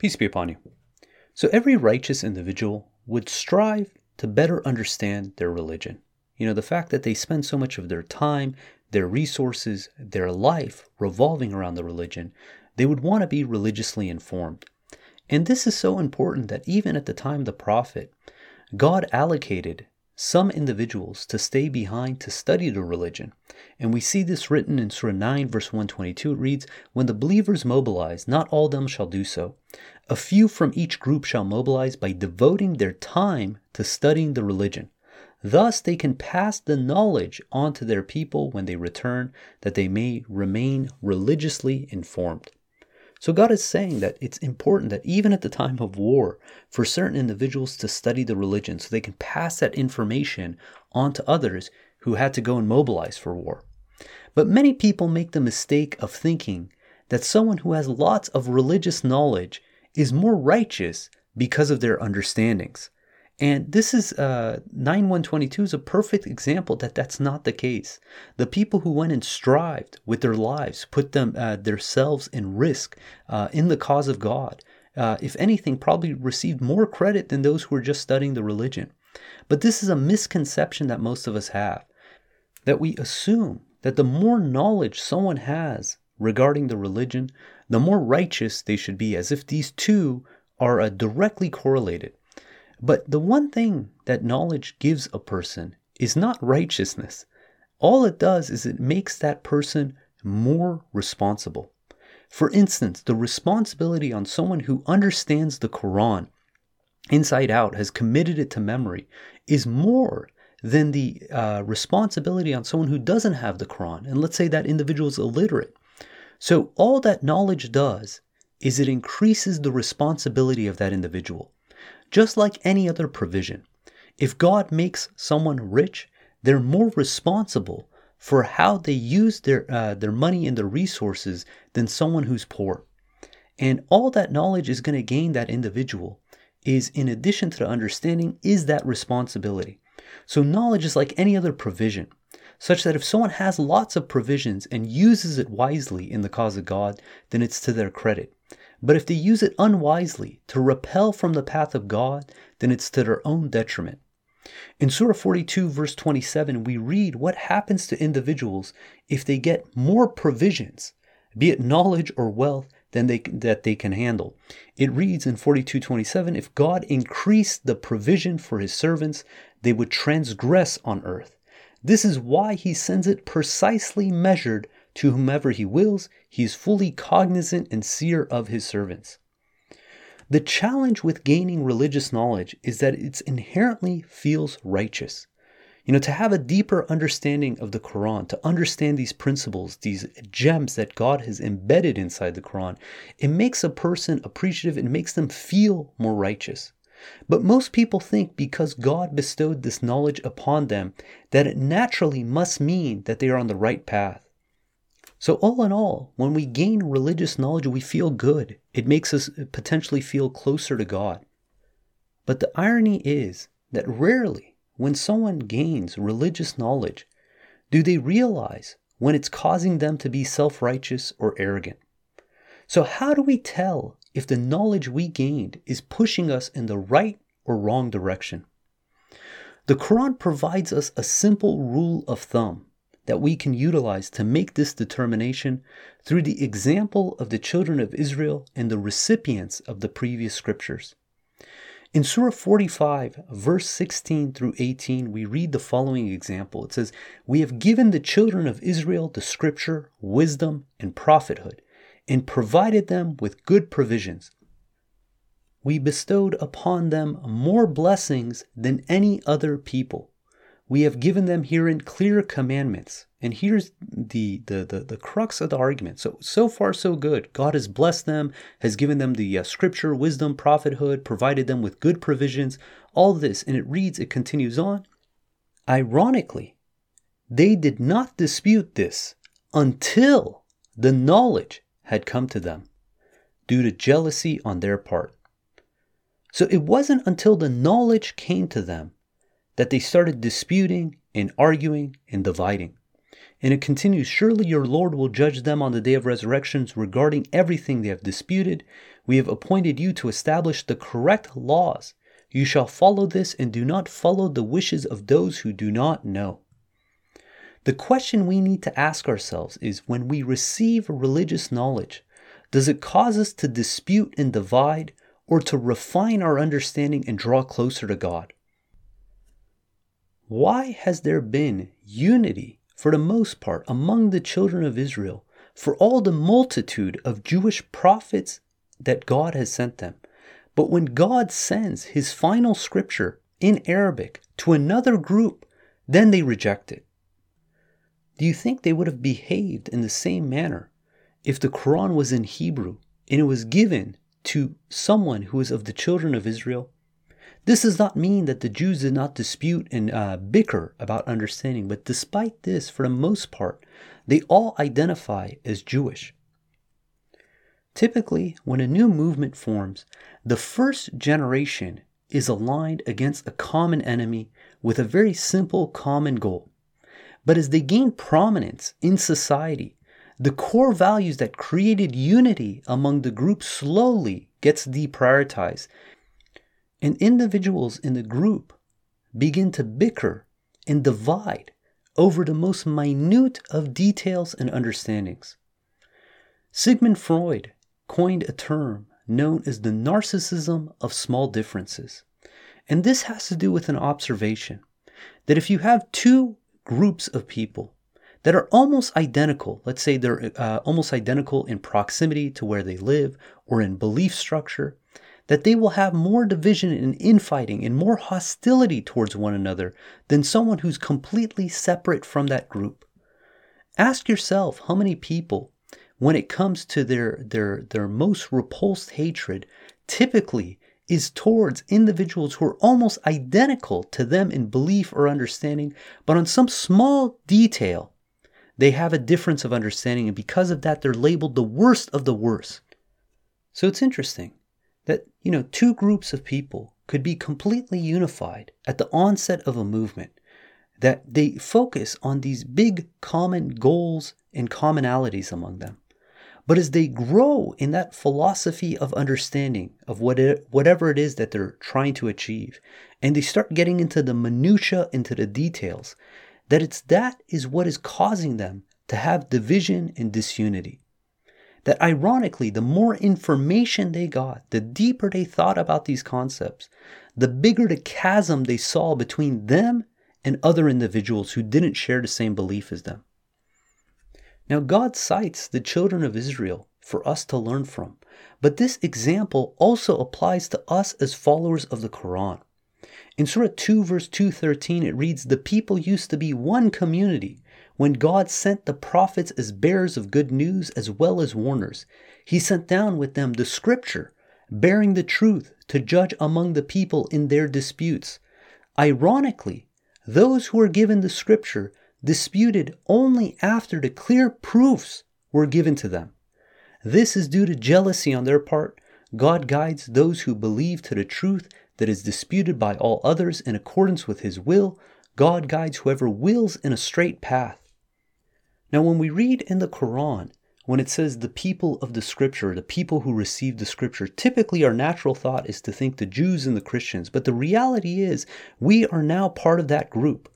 Peace be upon you. So, every righteous individual would strive to better understand their religion. You know, the fact that they spend so much of their time, their resources, their life revolving around the religion, they would want to be religiously informed. And this is so important that even at the time of the prophet, God allocated some individuals to stay behind to study the religion. And we see this written in Surah 9, verse 122. It reads, When the believers mobilize, not all of them shall do so. A few from each group shall mobilize by devoting their time to studying the religion. Thus they can pass the knowledge on to their people when they return, that they may remain religiously informed. So God is saying that it's important that even at the time of war, for certain individuals to study the religion so they can pass that information on to others who had to go and mobilize for war. But many people make the mistake of thinking that someone who has lots of religious knowledge is more righteous because of their understandings. And this is uh, 9122 is a perfect example that that's not the case. The people who went and strived with their lives, put them uh, themselves in risk uh, in the cause of God, uh, if anything, probably received more credit than those who were just studying the religion. But this is a misconception that most of us have, that we assume that the more knowledge someone has regarding the religion, the more righteous they should be, as if these two are uh, directly correlated. But the one thing that knowledge gives a person is not righteousness. All it does is it makes that person more responsible. For instance, the responsibility on someone who understands the Quran inside out, has committed it to memory, is more than the uh, responsibility on someone who doesn't have the Quran. And let's say that individual is illiterate. So, all that knowledge does is it increases the responsibility of that individual. Just like any other provision, if God makes someone rich, they're more responsible for how they use their uh, their money and their resources than someone who's poor. And all that knowledge is going to gain that individual is in addition to the understanding is that responsibility. So knowledge is like any other provision, such that if someone has lots of provisions and uses it wisely in the cause of God, then it's to their credit. But if they use it unwisely to repel from the path of God, then it's to their own detriment. In Surah 42, verse 27, we read what happens to individuals if they get more provisions, be it knowledge or wealth, than they, that they can handle. It reads in 42:27, if God increased the provision for his servants, they would transgress on earth. This is why he sends it precisely measured to whomever he wills, he is fully cognizant and seer of his servants. The challenge with gaining religious knowledge is that it inherently feels righteous. You know, to have a deeper understanding of the Quran, to understand these principles, these gems that God has embedded inside the Quran, it makes a person appreciative and makes them feel more righteous. But most people think because God bestowed this knowledge upon them that it naturally must mean that they are on the right path. So, all in all, when we gain religious knowledge, we feel good. It makes us potentially feel closer to God. But the irony is that rarely, when someone gains religious knowledge, do they realize when it's causing them to be self righteous or arrogant. So, how do we tell if the knowledge we gained is pushing us in the right or wrong direction? The Quran provides us a simple rule of thumb that we can utilize to make this determination through the example of the children of Israel and the recipients of the previous scriptures. In Surah 45, verse 16 through 18, we read the following example. It says, We have given the children of Israel the scripture, wisdom, and prophethood, and provided them with good provisions. We bestowed upon them more blessings than any other people we have given them herein clear commandments. And here's the, the, the, the, crux of the argument. So, so far, so good. God has blessed them, has given them the uh, scripture, wisdom, prophethood, provided them with good provisions, all this. And it reads, it continues on. Ironically, they did not dispute this until the knowledge had come to them due to jealousy on their part. So it wasn't until the knowledge came to them that they started disputing and arguing and dividing. And it continues Surely your Lord will judge them on the day of resurrections regarding everything they have disputed. We have appointed you to establish the correct laws. You shall follow this and do not follow the wishes of those who do not know. The question we need to ask ourselves is when we receive religious knowledge, does it cause us to dispute and divide or to refine our understanding and draw closer to God? Why has there been unity, for the most part, among the children of Israel for all the multitude of Jewish prophets that God has sent them? But when God sends his final scripture in Arabic to another group, then they reject it. Do you think they would have behaved in the same manner if the Quran was in Hebrew and it was given to someone who is of the children of Israel this does not mean that the Jews did not dispute and uh, bicker about understanding, but despite this, for the most part, they all identify as Jewish. Typically, when a new movement forms, the first generation is aligned against a common enemy with a very simple common goal. But as they gain prominence in society, the core values that created unity among the group slowly gets deprioritized and individuals in the group begin to bicker and divide over the most minute of details and understandings. Sigmund Freud coined a term known as the narcissism of small differences. And this has to do with an observation that if you have two groups of people that are almost identical, let's say they're uh, almost identical in proximity to where they live or in belief structure, that they will have more division and infighting and more hostility towards one another than someone who's completely separate from that group. Ask yourself how many people, when it comes to their, their, their most repulsed hatred, typically is towards individuals who are almost identical to them in belief or understanding, but on some small detail, they have a difference of understanding, and because of that, they're labeled the worst of the worst. So it's interesting that, you know, two groups of people could be completely unified at the onset of a movement, that they focus on these big common goals and commonalities among them. But as they grow in that philosophy of understanding of what it, whatever it is that they're trying to achieve, and they start getting into the minutia, into the details, that it's that is what is causing them to have division and disunity that ironically, the more information they got, the deeper they thought about these concepts, the bigger the chasm they saw between them and other individuals who didn't share the same belief as them. Now, God cites the children of Israel for us to learn from, but this example also applies to us as followers of the Quran. In Surah 2, verse 213, it reads, The people used to be one community when God sent the prophets as bearers of good news as well as warners, he sent down with them the scripture, bearing the truth to judge among the people in their disputes. Ironically, those who were given the scripture disputed only after the clear proofs were given to them. This is due to jealousy on their part. God guides those who believe to the truth that is disputed by all others in accordance with his will. God guides whoever wills in a straight path. Now, when we read in the Quran, when it says the people of the scripture, the people who received the scripture, typically our natural thought is to think the Jews and the Christians. But the reality is, we are now part of that group.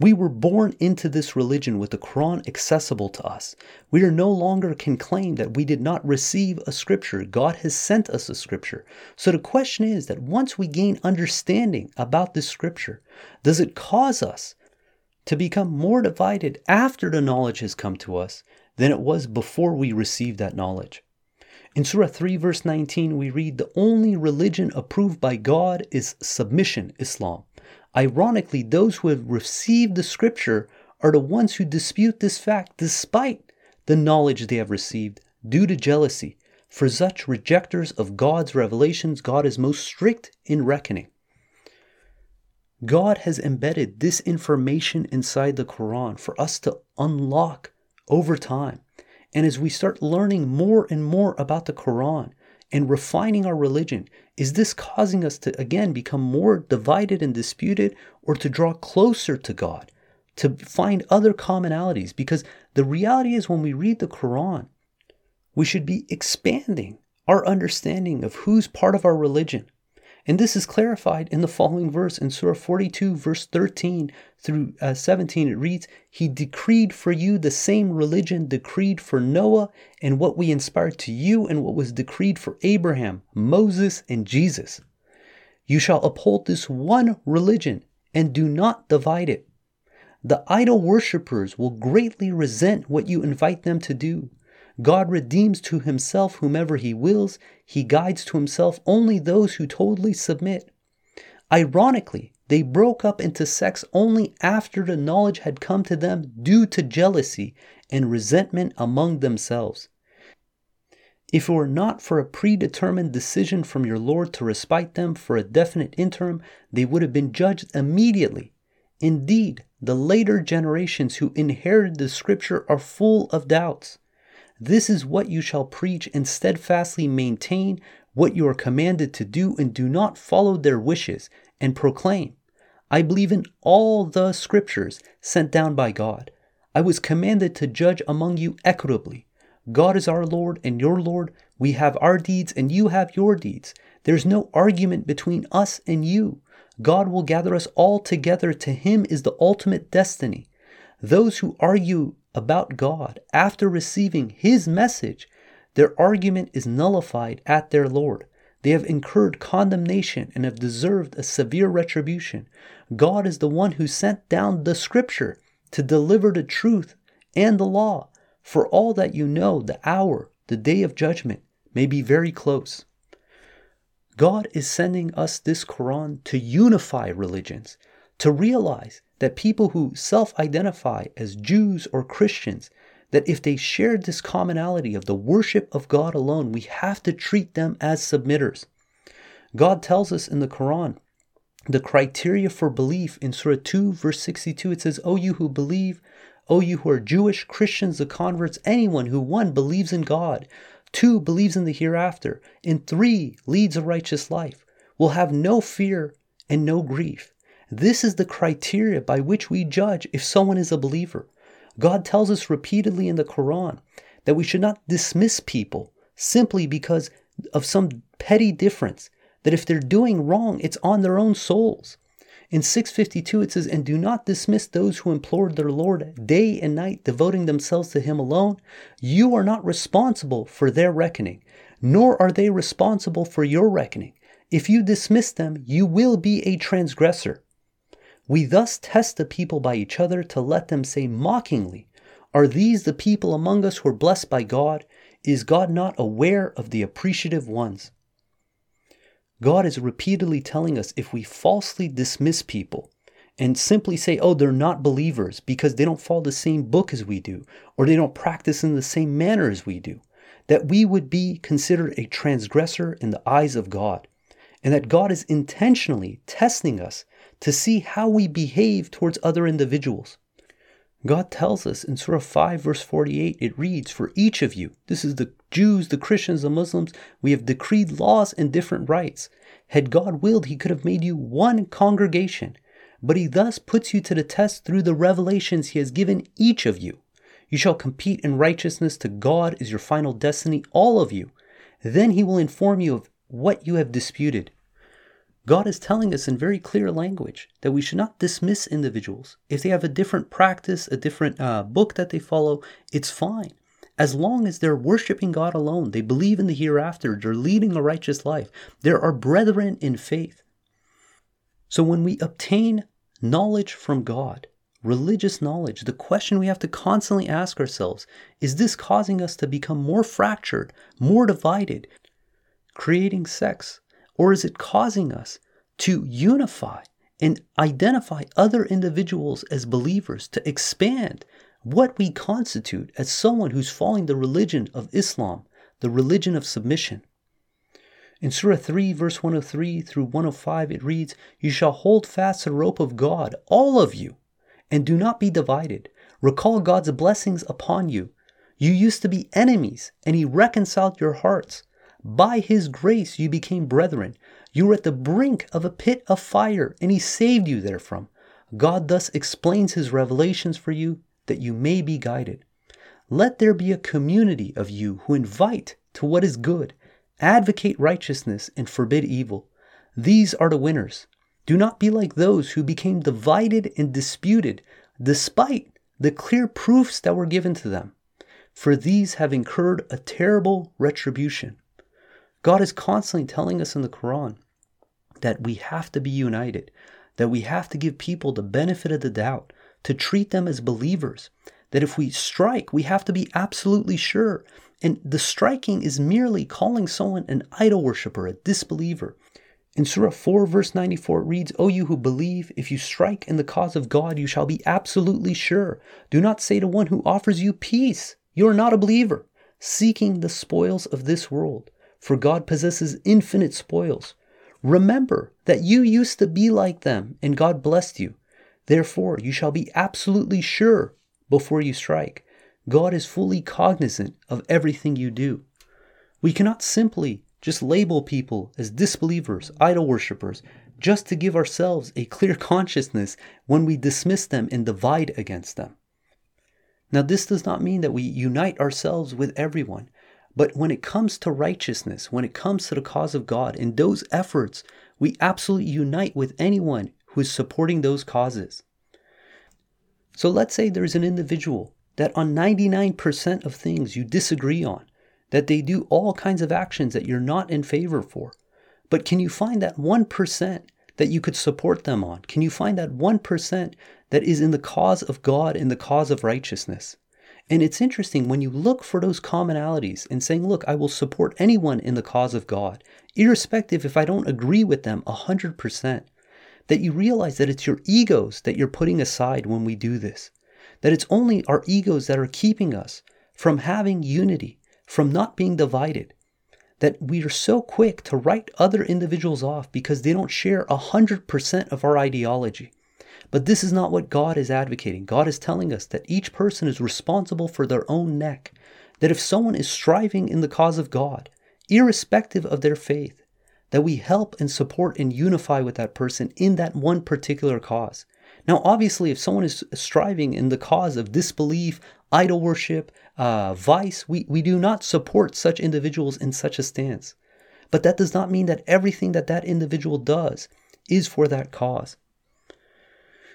We were born into this religion with the Quran accessible to us. We are no longer can claim that we did not receive a scripture. God has sent us a scripture. So the question is that once we gain understanding about this scripture, does it cause us to become more divided after the knowledge has come to us than it was before we received that knowledge. In Surah 3, verse 19, we read, The only religion approved by God is submission, Islam. Ironically, those who have received the scripture are the ones who dispute this fact despite the knowledge they have received due to jealousy. For such rejectors of God's revelations, God is most strict in reckoning. God has embedded this information inside the Quran for us to unlock over time. And as we start learning more and more about the Quran and refining our religion, is this causing us to again become more divided and disputed or to draw closer to God, to find other commonalities because the reality is when we read the Quran, we should be expanding our understanding of who's part of our religion. And this is clarified in the following verse in Surah 42, verse 13 through uh, 17. It reads, He decreed for you the same religion decreed for Noah, and what we inspired to you, and what was decreed for Abraham, Moses, and Jesus. You shall uphold this one religion, and do not divide it. The idol worshippers will greatly resent what you invite them to do. God redeems to himself whomever he wills. He guides to himself only those who totally submit. Ironically, they broke up into sects only after the knowledge had come to them due to jealousy and resentment among themselves. If it were not for a predetermined decision from your Lord to respite them for a definite interim, they would have been judged immediately. Indeed, the later generations who inherited the scripture are full of doubts. This is what you shall preach and steadfastly maintain what you are commanded to do, and do not follow their wishes, and proclaim, I believe in all the scriptures sent down by God. I was commanded to judge among you equitably. God is our Lord and your Lord. We have our deeds and you have your deeds. There's no argument between us and you. God will gather us all together. To him is the ultimate destiny. Those who argue about God after receiving his message, their argument is nullified at their Lord. They have incurred condemnation and have deserved a severe retribution. God is the one who sent down the scripture to deliver the truth and the law. For all that you know, the hour, the day of judgment, may be very close. God is sending us this Quran to unify religions, to realize that people who self identify as Jews or Christians, that if they share this commonality of the worship of God alone, we have to treat them as submitters. God tells us in the Quran the criteria for belief in Surah 2, verse 62. It says, O you who believe, O you who are Jewish, Christians, the converts, anyone who one believes in God, two believes in the hereafter, and three leads a righteous life, will have no fear and no grief. This is the criteria by which we judge if someone is a believer. God tells us repeatedly in the Quran that we should not dismiss people simply because of some petty difference, that if they're doing wrong, it's on their own souls. In 652, it says, And do not dismiss those who implore their Lord day and night, devoting themselves to Him alone. You are not responsible for their reckoning, nor are they responsible for your reckoning. If you dismiss them, you will be a transgressor. We thus test the people by each other to let them say mockingly, Are these the people among us who are blessed by God? Is God not aware of the appreciative ones? God is repeatedly telling us if we falsely dismiss people and simply say, oh, they're not believers because they don't follow the same book as we do, or they don't practice in the same manner as we do, that we would be considered a transgressor in the eyes of God, and that God is intentionally testing us to see how we behave towards other individuals. God tells us in Surah 5, verse 48, it reads, For each of you, this is the Jews, the Christians, the Muslims, we have decreed laws and different rites. Had God willed, He could have made you one congregation, but He thus puts you to the test through the revelations He has given each of you. You shall compete in righteousness to God is your final destiny, all of you. Then He will inform you of what you have disputed. God is telling us in very clear language that we should not dismiss individuals. If they have a different practice, a different uh, book that they follow, it's fine. As long as they're worshiping God alone, they believe in the hereafter, they're leading a righteous life, they're are brethren in faith. So when we obtain knowledge from God, religious knowledge, the question we have to constantly ask ourselves is this causing us to become more fractured, more divided, creating sects, or is it causing us to unify and identify other individuals as believers, to expand what we constitute as someone who's following the religion of Islam, the religion of submission? In Surah 3, verse 103 through 105, it reads, You shall hold fast the rope of God, all of you, and do not be divided. Recall God's blessings upon you. You used to be enemies, and He reconciled your hearts. By his grace you became brethren. You were at the brink of a pit of fire, and he saved you therefrom. God thus explains his revelations for you that you may be guided. Let there be a community of you who invite to what is good, advocate righteousness, and forbid evil. These are the winners. Do not be like those who became divided and disputed despite the clear proofs that were given to them, for these have incurred a terrible retribution. God is constantly telling us in the Quran that we have to be united, that we have to give people the benefit of the doubt, to treat them as believers, that if we strike, we have to be absolutely sure. And the striking is merely calling someone an idol worshiper, a disbeliever. In Surah 4, verse 94, it reads, O you who believe, if you strike in the cause of God, you shall be absolutely sure. Do not say to one who offers you peace, You are not a believer, seeking the spoils of this world, for God possesses infinite spoils. Remember that you used to be like them, and God blessed you. Therefore, you shall be absolutely sure before you strike. God is fully cognizant of everything you do. We cannot simply just label people as disbelievers, idol worshippers, just to give ourselves a clear consciousness when we dismiss them and divide against them. Now, this does not mean that we unite ourselves with everyone, but when it comes to righteousness, when it comes to the cause of God, in those efforts, we absolutely unite with anyone who is supporting those causes. So let's say there's an individual that on 99% of things you disagree on that they do all kinds of actions that you're not in favor for. But can you find that 1% that you could support them on? Can you find that 1% that is in the cause of God, in the cause of righteousness? And it's interesting when you look for those commonalities and saying, look, I will support anyone in the cause of God, irrespective if I don't agree with them 100%, that you realize that it's your egos that you're putting aside when we do this. That it's only our egos that are keeping us from having unity, from not being divided that we are so quick to write other individuals off because they don't share 100% of our ideology. But this is not what God is advocating. God is telling us that each person is responsible for their own neck. That if someone is striving in the cause of God, irrespective of their faith, that we help and support and unify with that person in that one particular cause. Now, obviously, if someone is striving in the cause of disbelief, idol worship, uh, vice, we, we do not support such individuals in such a stance. But that does not mean that everything that that individual does is for that cause.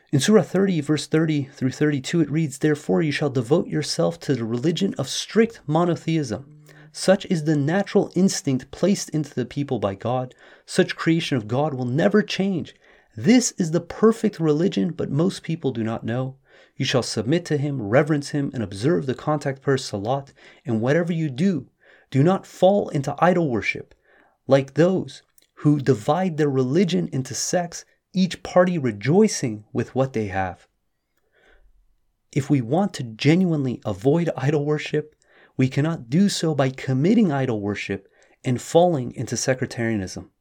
In Surah 30, verse 30 through 32, it reads, Therefore you shall devote yourself to the religion of strict monotheism. Such is the natural instinct placed into the people by God. Such creation of God will never change. This is the perfect religion, but most people do not know. You shall submit to him, reverence him, and observe the contact prayer salat. And whatever you do, do not fall into idol worship, like those who divide their religion into sects, each party rejoicing with what they have. If we want to genuinely avoid idol worship, we cannot do so by committing idol worship and falling into sectarianism.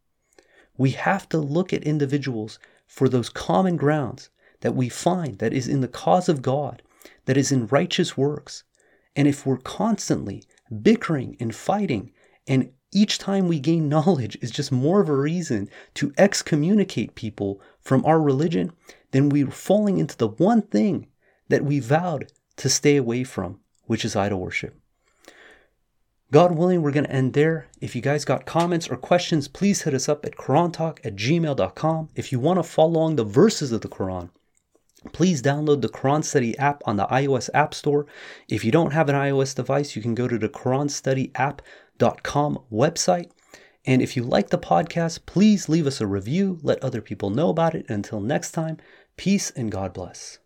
We have to look at individuals for those common grounds that we find that is in the cause of God, that is in righteous works. And if we're constantly bickering and fighting, and each time we gain knowledge is just more of a reason to excommunicate people from our religion, than we're falling into the one thing that we vowed to stay away from, which is idol worship. God willing, we're going to end there. If you guys got comments or questions, please hit us up at QuranTalk at gmail.com. If you want to follow along the verses of the Quran, please download the Quran Study app on the iOS App Store. If you don't have an iOS device, you can go to the QuranStudyApp.com website. And if you like the podcast, please leave us a review, let other people know about it. Until next time, peace and God bless.